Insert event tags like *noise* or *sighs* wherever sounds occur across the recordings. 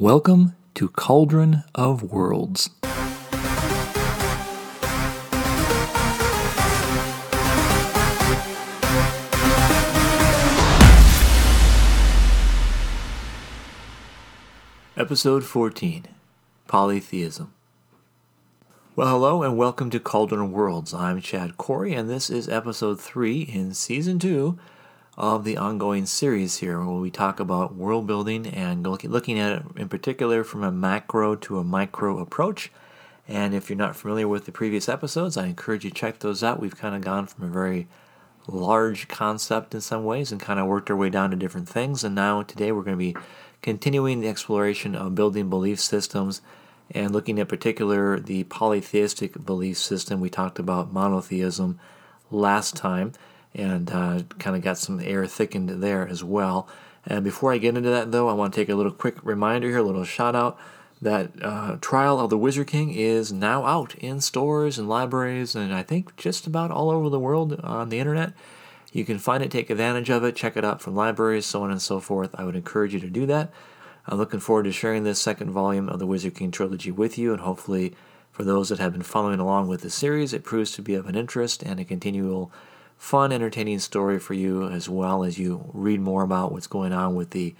Welcome to Cauldron of Worlds. Episode 14 Polytheism. Well, hello and welcome to Cauldron Worlds. I'm Chad Corey, and this is episode 3 in season 2 of the ongoing series here, where we talk about world building and looking at it in particular from a macro to a micro approach. And if you're not familiar with the previous episodes, I encourage you to check those out. We've kind of gone from a very large concept in some ways and kind of worked our way down to different things. And now today we're going to be continuing the exploration of building belief systems and looking at particular the polytheistic belief system. We talked about monotheism last time and uh, kind of got some air thickened there as well. And before I get into that, though, I want to take a little quick reminder here, a little shout out that uh, Trial of the Wizard King is now out in stores and libraries, and I think just about all over the world on the internet. You can find it, take advantage of it, check it out from libraries, so on and so forth. I would encourage you to do that. I'm looking forward to sharing this second volume of the Wizard King trilogy with you, and hopefully, for those that have been following along with the series, it proves to be of an interest and a continual fun, entertaining story for you as well as you read more about what's going on with the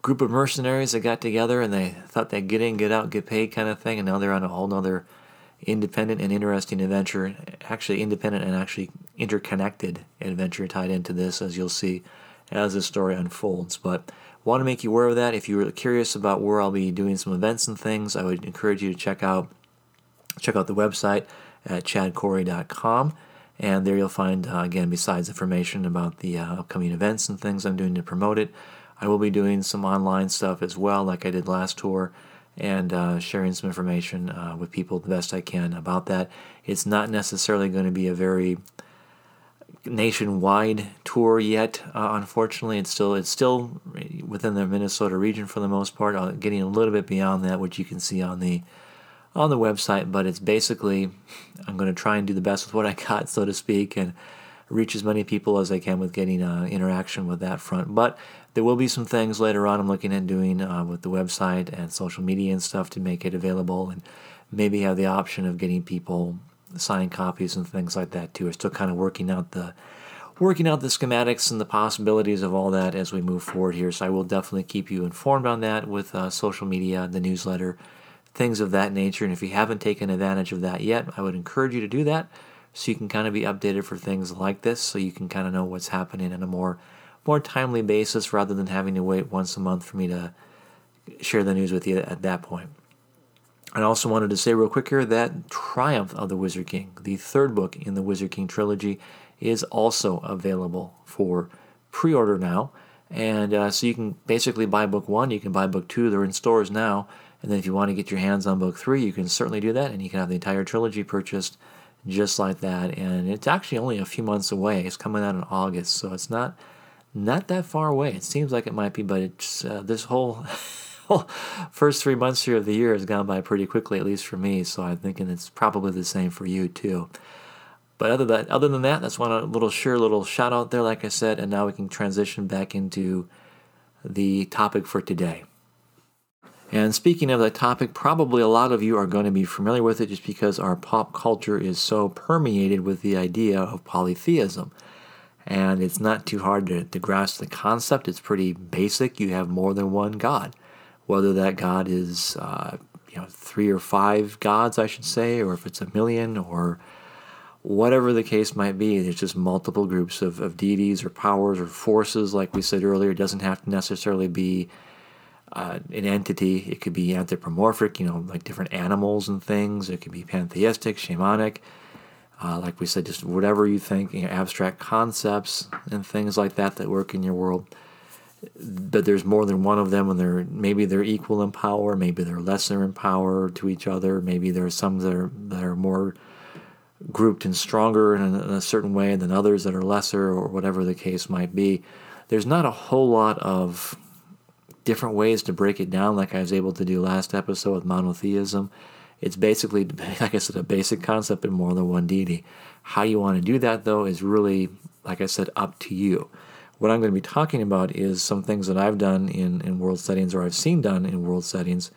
group of mercenaries that got together and they thought they'd get in, get out, get paid kind of thing, and now they're on a whole nother independent and interesting adventure. Actually, independent and actually interconnected adventure tied into this, as you'll see as the story unfolds. But want to make you aware of that. If you're curious about where I'll be doing some events and things, I would encourage you to check out check out the website at chadcorey.com. And there you'll find, uh, again, besides information about the uh, upcoming events and things I'm doing to promote it, I will be doing some online stuff as well, like I did last tour, and uh, sharing some information uh, with people the best I can about that. It's not necessarily going to be a very nationwide tour yet. Uh, unfortunately, it's still it's still within the Minnesota region for the most part. Uh, getting a little bit beyond that, which you can see on the on the website, but it's basically I'm going to try and do the best with what I got, so to speak, and reach as many people as I can with getting uh, interaction with that front. But there will be some things later on I'm looking at doing uh, with the website and social media and stuff to make it available, and maybe have the option of getting people signed copies and things like that too. We're still kind of working out the working out the schematics and the possibilities of all that as we move forward here. So I will definitely keep you informed on that with uh, social media, the newsletter things of that nature. And if you haven't taken advantage of that yet, I would encourage you to do that so you can kind of be updated for things like this, so you can kind of know what's happening on a more more timely basis rather than having to wait once a month for me to share the news with you at that point. I also wanted to say real quick here that Triumph of the Wizard King, the third book in the Wizard King trilogy, is also available for pre order now. And uh, so you can basically buy book one, you can buy book two, they're in stores now. And then if you want to get your hands on book three, you can certainly do that, and you can have the entire trilogy purchased just like that. And it's actually only a few months away. It's coming out in August, so it's not not that far away. It seems like it might be, but it's uh, this whole. *laughs* first three months here of the year has gone by pretty quickly, at least for me. So I'm thinking it's probably the same for you too. But other than other than that, that's one little sure little shout out there, like I said, and now we can transition back into the topic for today. And speaking of that topic, probably a lot of you are going to be familiar with it just because our pop culture is so permeated with the idea of polytheism. And it's not too hard to, to grasp the concept, it's pretty basic. You have more than one God. Whether that God is uh, you know, three or five gods, I should say, or if it's a million, or whatever the case might be, there's just multiple groups of, of deities or powers or forces, like we said earlier. It doesn't have to necessarily be uh, an entity. It could be anthropomorphic, you know, like different animals and things. It could be pantheistic, shamanic, uh, like we said, just whatever you think, you know, abstract concepts and things like that that work in your world. But there's more than one of them, and they're maybe they're equal in power, maybe they're lesser in power to each other. Maybe there are some that are that are more grouped and stronger in a, in a certain way than others that are lesser, or whatever the case might be. There's not a whole lot of different ways to break it down, like I was able to do last episode with monotheism. It's basically, *laughs* like I said, a basic concept in more than one deity. How you want to do that, though, is really, like I said, up to you. What I'm going to be talking about is some things that I've done in, in world settings or I've seen done in world settings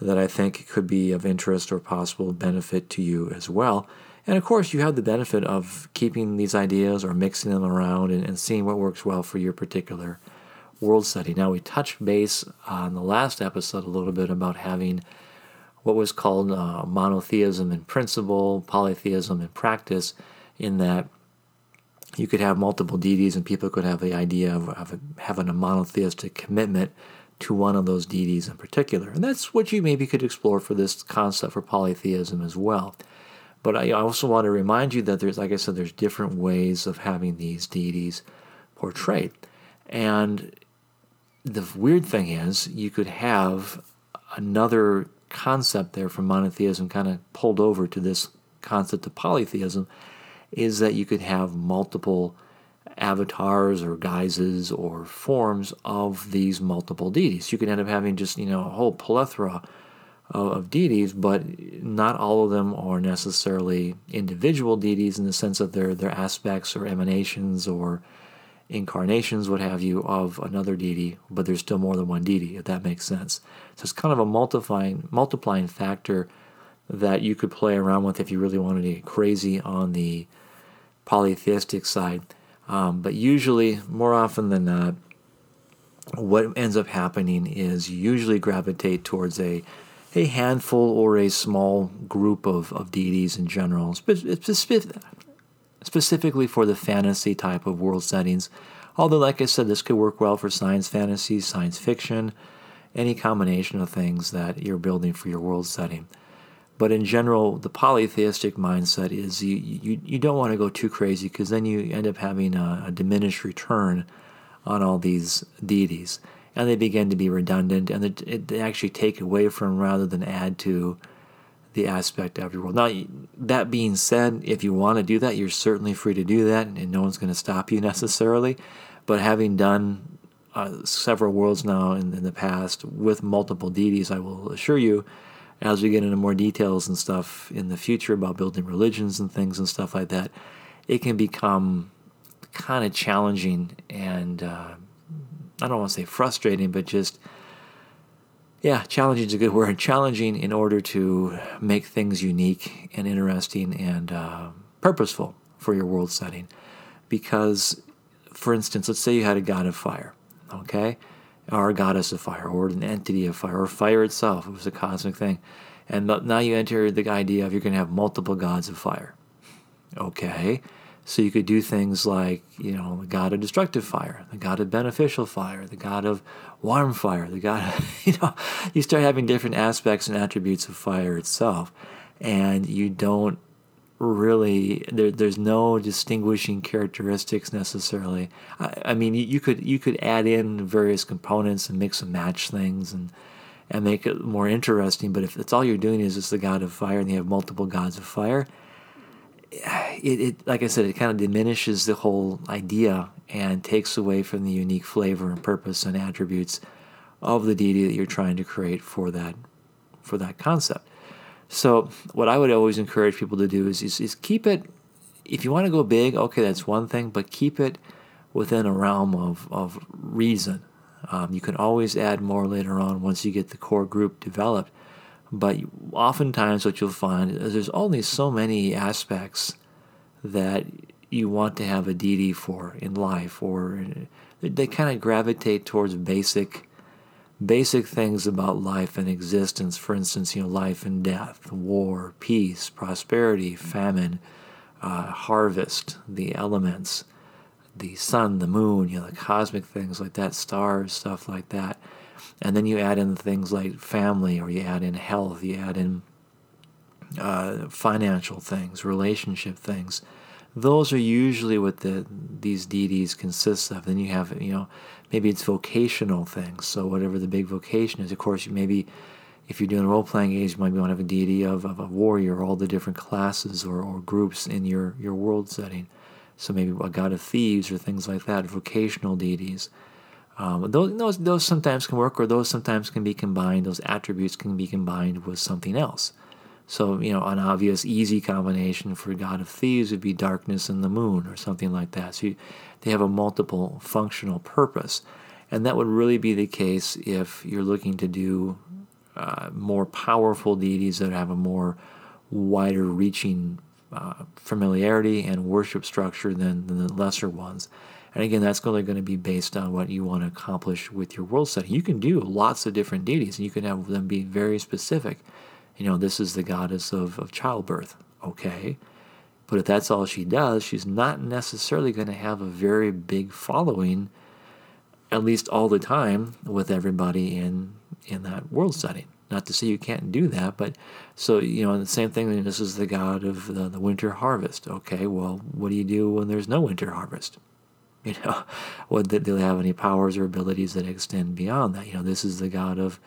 that I think could be of interest or possible benefit to you as well. And of course, you have the benefit of keeping these ideas or mixing them around and, and seeing what works well for your particular world study. Now, we touched base on the last episode a little bit about having what was called uh, monotheism in principle, polytheism in practice, in that you could have multiple deities and people could have the idea of, of having a monotheistic commitment to one of those deities in particular. And that's what you maybe could explore for this concept for polytheism as well. But I also want to remind you that there's, like I said, there's different ways of having these deities portrayed. And the weird thing is, you could have another concept there from monotheism kind of pulled over to this concept of polytheism is that you could have multiple avatars or guises or forms of these multiple deities. You could end up having just, you know, a whole plethora of, of deities, but not all of them are necessarily individual deities in the sense that they're, they're aspects or emanations or incarnations, what have you, of another deity, but there's still more than one deity, if that makes sense. So it's kind of a multiplying multiplying factor that you could play around with if you really wanted to get crazy on the polytheistic side. Um, but usually, more often than not, what ends up happening is you usually gravitate towards a a handful or a small group of, of deities in general, specifically for the fantasy type of world settings. Although, like I said, this could work well for science fantasy, science fiction, any combination of things that you're building for your world setting. But in general, the polytheistic mindset is you, you, you don't want to go too crazy because then you end up having a, a, diminished return on all these deities. And they begin to be redundant and they, they actually take away from rather than add to the aspect of your world. Now, that being said, if you want to do that, you're certainly free to do that and no one's going to stop you *laughs* necessarily. But having done uh, several worlds now in, in the past with multiple deities, I will assure you as we get into more details and stuff in the future about building religions and things and stuff like that, it can become kind of challenging and uh, I don't want to say frustrating, but just yeah, challenging is a good word. Challenging in order to make things unique and interesting and uh, purposeful for your world setting. Because, for instance, let's say you had a god of fire, okay? or a goddess of fire, or an entity of fire, or fire itself. It was a cosmic thing. And now you enter the idea of you're going to have multiple gods of fire. Okay. So you could do things like, you know, the god of destructive fire, the god of beneficial fire, the god of warm fire, the god, of, *laughs* you know, you start having different aspects and attributes of fire itself. And you don't really there, there's no distinguishing characteristics necessarily. I, I mean, you, you, could you could add in various components and mix and match things and and make it more interesting. But if it's all you're doing is it's the god of fire and you have multiple gods of fire, it, it like I said, it kind of diminishes the whole idea and takes away from the unique flavor and purpose and attributes of the deity that you're trying to create for that for that concept. So what I would always encourage people to do is, is, is keep it. If you want to go big, okay, that's one thing, but keep it within a realm of, of reason. Um, you can always add more later on once you get the core group developed. But oftentimes, what you'll find is there's only so many aspects that you want to have a deity for in life, or they kind of gravitate towards basic basic things about life and existence, for instance, you know, life and death, war, peace, prosperity, famine, uh, harvest, the elements, the sun, the moon, you know, the cosmic things like that, stars, stuff like that. And then you add in things like family, or you add in health, you add in uh, financial things, relationship things. Those are usually what the these deities consist of. Then you have, you know, maybe it's vocational things. So whatever the big vocation is, of course, maybe if you're doing role playing games, you might want to have a deity of, of a warrior, all the different classes or, or groups in your, your world setting. So maybe a god of thieves or things like that, vocational deities. Um, those, those, those sometimes can work, or those sometimes can be combined. Those attributes can be combined with something else. So, you know, an obvious, easy combination for God of Thieves would be darkness and the moon or something like that. So you, they have a multiple functional purpose. And that would really be the case if you're looking to do uh, more powerful deities that have a more wider reaching uh, familiarity and worship structure than, than the lesser ones. And again, that's going to be based on what you want to accomplish with your world setting. You can do lots of different deities, and you can have them be very specific. You know, this is the goddess of, of childbirth. Okay. But if that's all she does, she's not necessarily going to have a very big following, at least all the time, with everybody in, in that world setting. Not to say you can't do that, but so, you know, the same thing, this is the god of the, the winter harvest. Okay, well, what do you do when there's no winter harvest? *laughs* You know, what do they have any powers or abilities that extend beyond that? You know, this is the god of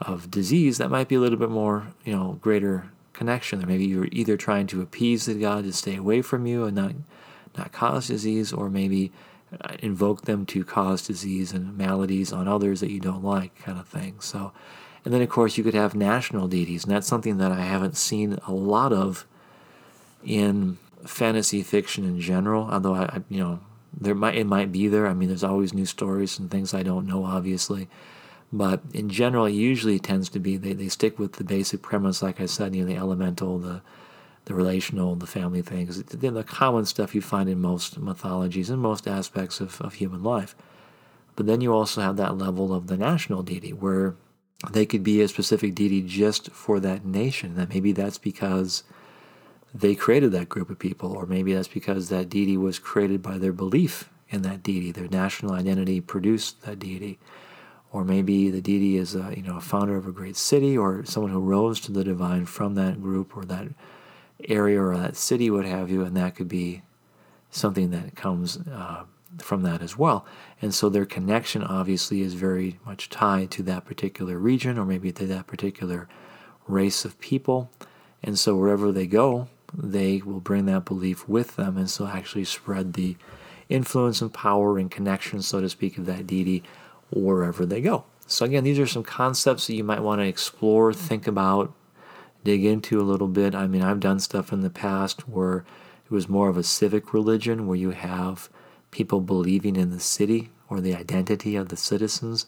of disease that might be a little bit more, you know, greater connection. Or maybe you're either trying to appease the god to stay away from you and not not cause disease, or maybe uh, invoke them to cause disease and maladies on others that you don't like, kind of thing. So, and then of course you could have national deities, and that's something that I haven't seen a lot of in fantasy fiction in general. Although I, I you know, there might it might be there. I mean, there's always new stories and things I don't know, obviously. But in general, it usually tends to be they, they stick with the basic premise, like I said, you know, the elemental, the the relational, the family things, the, the common stuff you find in most mythologies and most aspects of, of human life. But then you also have that level of the national deity, where they could be a specific deity just for that nation. That maybe that's because they created that group of people, or maybe that's because that deity was created by their belief in that deity. Their national identity produced that deity, or maybe the deity is a you know a founder of a great city, or someone who rose to the divine from that group or that area or that city, what have you, and that could be something that comes uh, from that as well. And so their connection obviously is very much tied to that particular region or maybe to that particular race of people. And so wherever they go, they will bring that belief with them and so actually spread the influence and power and connection, so to speak, of that deity wherever they go. So, again, these are some concepts that you might want to explore, think about, dig into a little bit. I mean, I've done stuff in the past where it was more of a civic religion where you have people believing in the city or the identity of the citizens,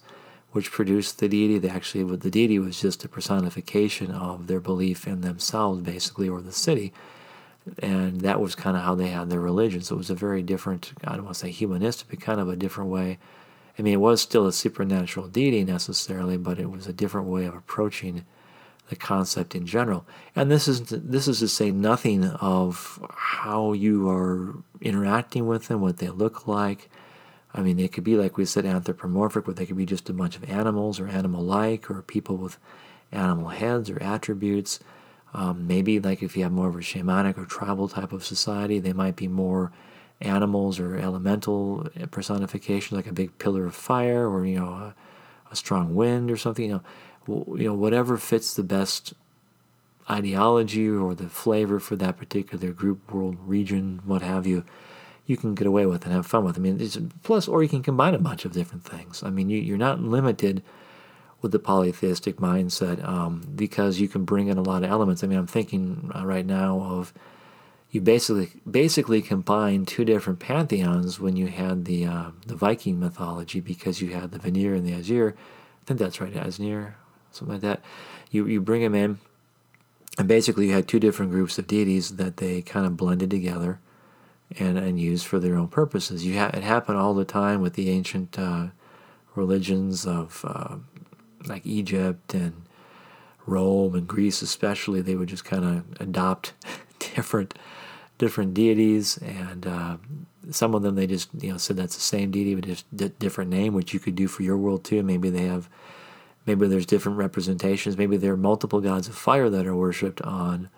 which produced the deity. They actually, the deity was just a personification of their belief in themselves, basically, or the city. And that was kind of how they had their religion. So it was a very different, I don't want to say humanistic, but kind of a different way. I mean, it was still a supernatural deity necessarily, but it was a different way of approaching the concept in general. And this is this is to say nothing of how you are interacting with them, what they look like. I mean, they could be like we said, anthropomorphic, but they could be just a bunch of animals or animal-like, or people with animal heads or attributes. Um, maybe like if you have more of a shamanic or tribal type of society, they might be more animals or elemental personifications, like a big pillar of fire or you know a, a strong wind or something. You know, you know, whatever fits the best ideology or the flavor for that particular group, world, region, what have you, you can get away with and have fun with. I mean, it's, plus, or you can combine a bunch of different things. I mean, you, you're not limited with the polytheistic mindset um, because you can bring in a lot of elements. I mean, I'm thinking uh, right now of you basically basically combine two different pantheons when you had the uh, the Viking mythology because you had the Vanir and the Aesir. I think that's right, Asnir something like that. You you bring them in, and basically you had two different groups of deities that they kind of blended together, and and used for their own purposes. You ha- it happened all the time with the ancient uh, religions of uh, like Egypt and Rome and Greece, especially. They would just kind of adopt *laughs* different different deities and. Uh, some of them they just you know said that's the same deity but just d- different name, which you could do for your world too. Maybe they have Maybe there's different representations. Maybe there are multiple gods of fire that are worshipped on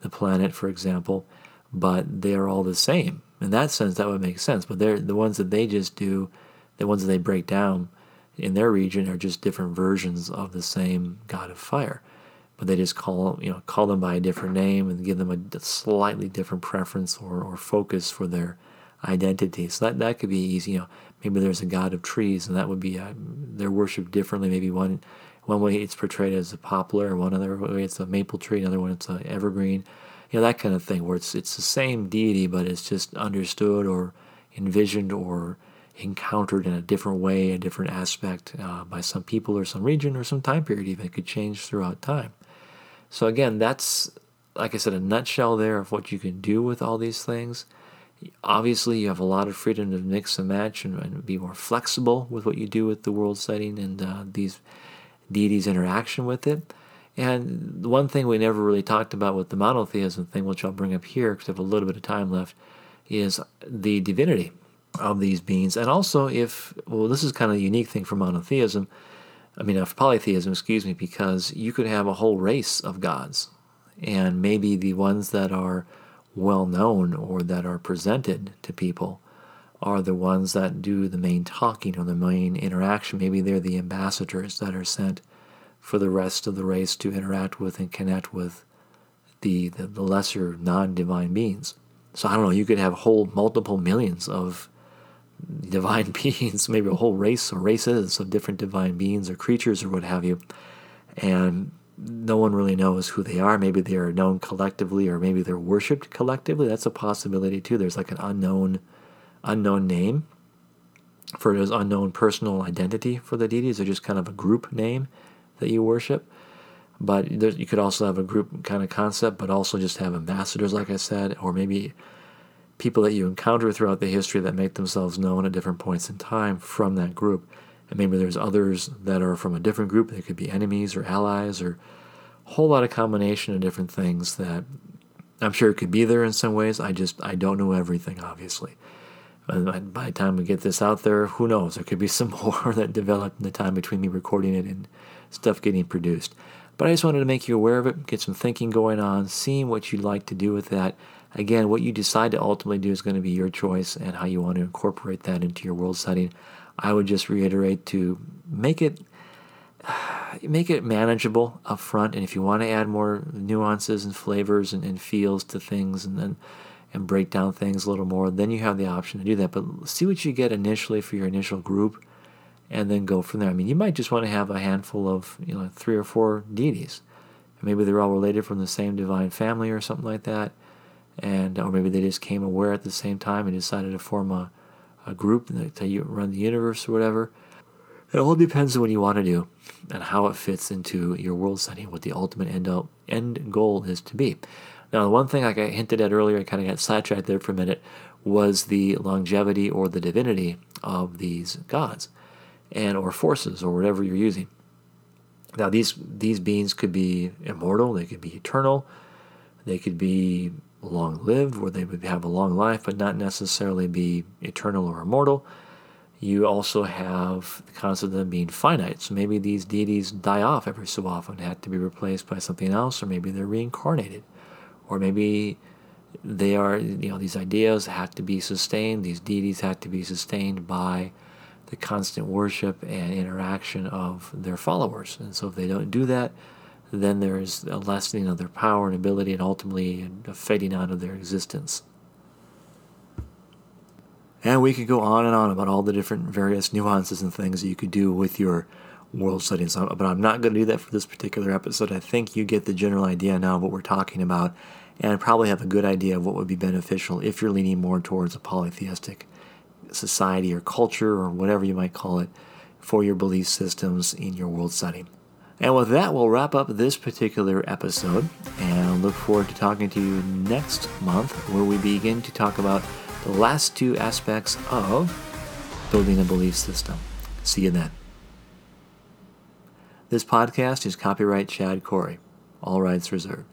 the planet, for example, but they're all the same. In that sense, that would make sense. But they're the ones that they just do, the ones that they break down in their region are just different versions of the same god of fire. But they just call you know call them by a different name and give them a slightly different preference or, or focus for their identity. So that, that could be easy. You know, maybe there's a god of trees, and that would be uh, they're worshipped differently. Maybe one One way it's portrayed as a poplar, one other way it's a maple tree, another one it's an evergreen. You know that kind of thing, where it's it's the same deity, but it's just understood or envisioned or encountered in a different way, a different aspect uh, by some people or some region or some time period. Even it could change throughout time. So again, that's like I said, a nutshell there of what you can do with all these things. Obviously, you have a lot of freedom to mix and match and, and be more flexible with what you do with the world setting and uh, these deities' interaction with it. And one thing we never really talked about with the monotheism thing, which I'll bring up here because I have a little bit of time left, is the divinity of these beings. And also, if, well, this is kind of a unique thing for monotheism, I mean, of polytheism, excuse me, because you could have a whole race of gods and maybe the ones that are well known or that are presented to people are the ones that do the main talking or the main interaction. Maybe they're the ambassadors that are sent for the rest of the race to interact with and connect with the, the, the lesser non divine beings. So I don't know, you could have whole multiple millions of divine *laughs* beings, maybe a whole race or races of different divine beings or creatures or what have you. And no one really knows who they are. Maybe they are known collectively, or maybe they're worshipped collectively. That's a possibility too. There's like an unknown, unknown name for this unknown personal identity for the deities, or just kind of a group name that you worship. But you could also have a group kind of concept, but also just have ambassadors, like I said, or maybe people that you encounter throughout the history that make themselves known at different points in time from that group and maybe there's others that are from a different group. They could be enemies or allies or a whole lot of combination of different things that I'm sure it could be there in some ways. I just I don't know everything, obviously. And by the time we get this out there, who knows? There could be *laughs* some more that developed in the time between me recording it and stuff getting produced. But I just wanted to make you aware of it, get some thinking going on, seeing what you'd like to do with that. Again, what you decide to ultimately do is going to be your choice and how you want to incorporate that into your world setting. I would just reiterate to make it *sighs* make it manageable up front and if you want to add more nuances and flavors and, and feels to things and then and break down things a little more then you have the option to do that. But see what you get initially for your initial group and then go from there. I mean you might just want to have a handful of you know three or four deities. Maybe they're all related from the same divine family or something like that and or maybe they just came aware at the same time and decided to form a a group you run the universe or whatever. It all depends on what you want to do and how it fits into your world setting, what the ultimate end, end goal is to be. Now, the one thing like I hinted at earlier, I kind of got sidetracked there for a minute, was the longevity or the divinity of these gods and or forces or whatever you're using. Now, these these beings could be immortal, they could be eternal, they could be long lived, where they would have a long life but not necessarily be eternal or immortal. You also have the concept of them being finite. So maybe these deities die off every so often, have to be replaced by something else, or maybe they're reincarnated, or maybe they are, you know, these ideas have to be sustained, these deities have to be sustained by the constant worship and interaction of their followers. And so if they don't do that, then there is a lessening of their power and ability and ultimately a fading out of their existence. And we could go on and on about all the different various nuances and things that you could do with your world settings, uh, but I'm not going to do that for this particular episode. I think you get the general idea now of what we're talking about and probably have a good idea of what would be beneficial if you're leaning more towards a polytheistic society or culture or whatever you might call it for your belief systems in your world setting. And with that, we'll wrap up this particular episode and look forward to talking to you next month where we begin to talk about the last two aspects of building a belief system. See you then. This podcast is copyright Chad Corey. All rights reserved.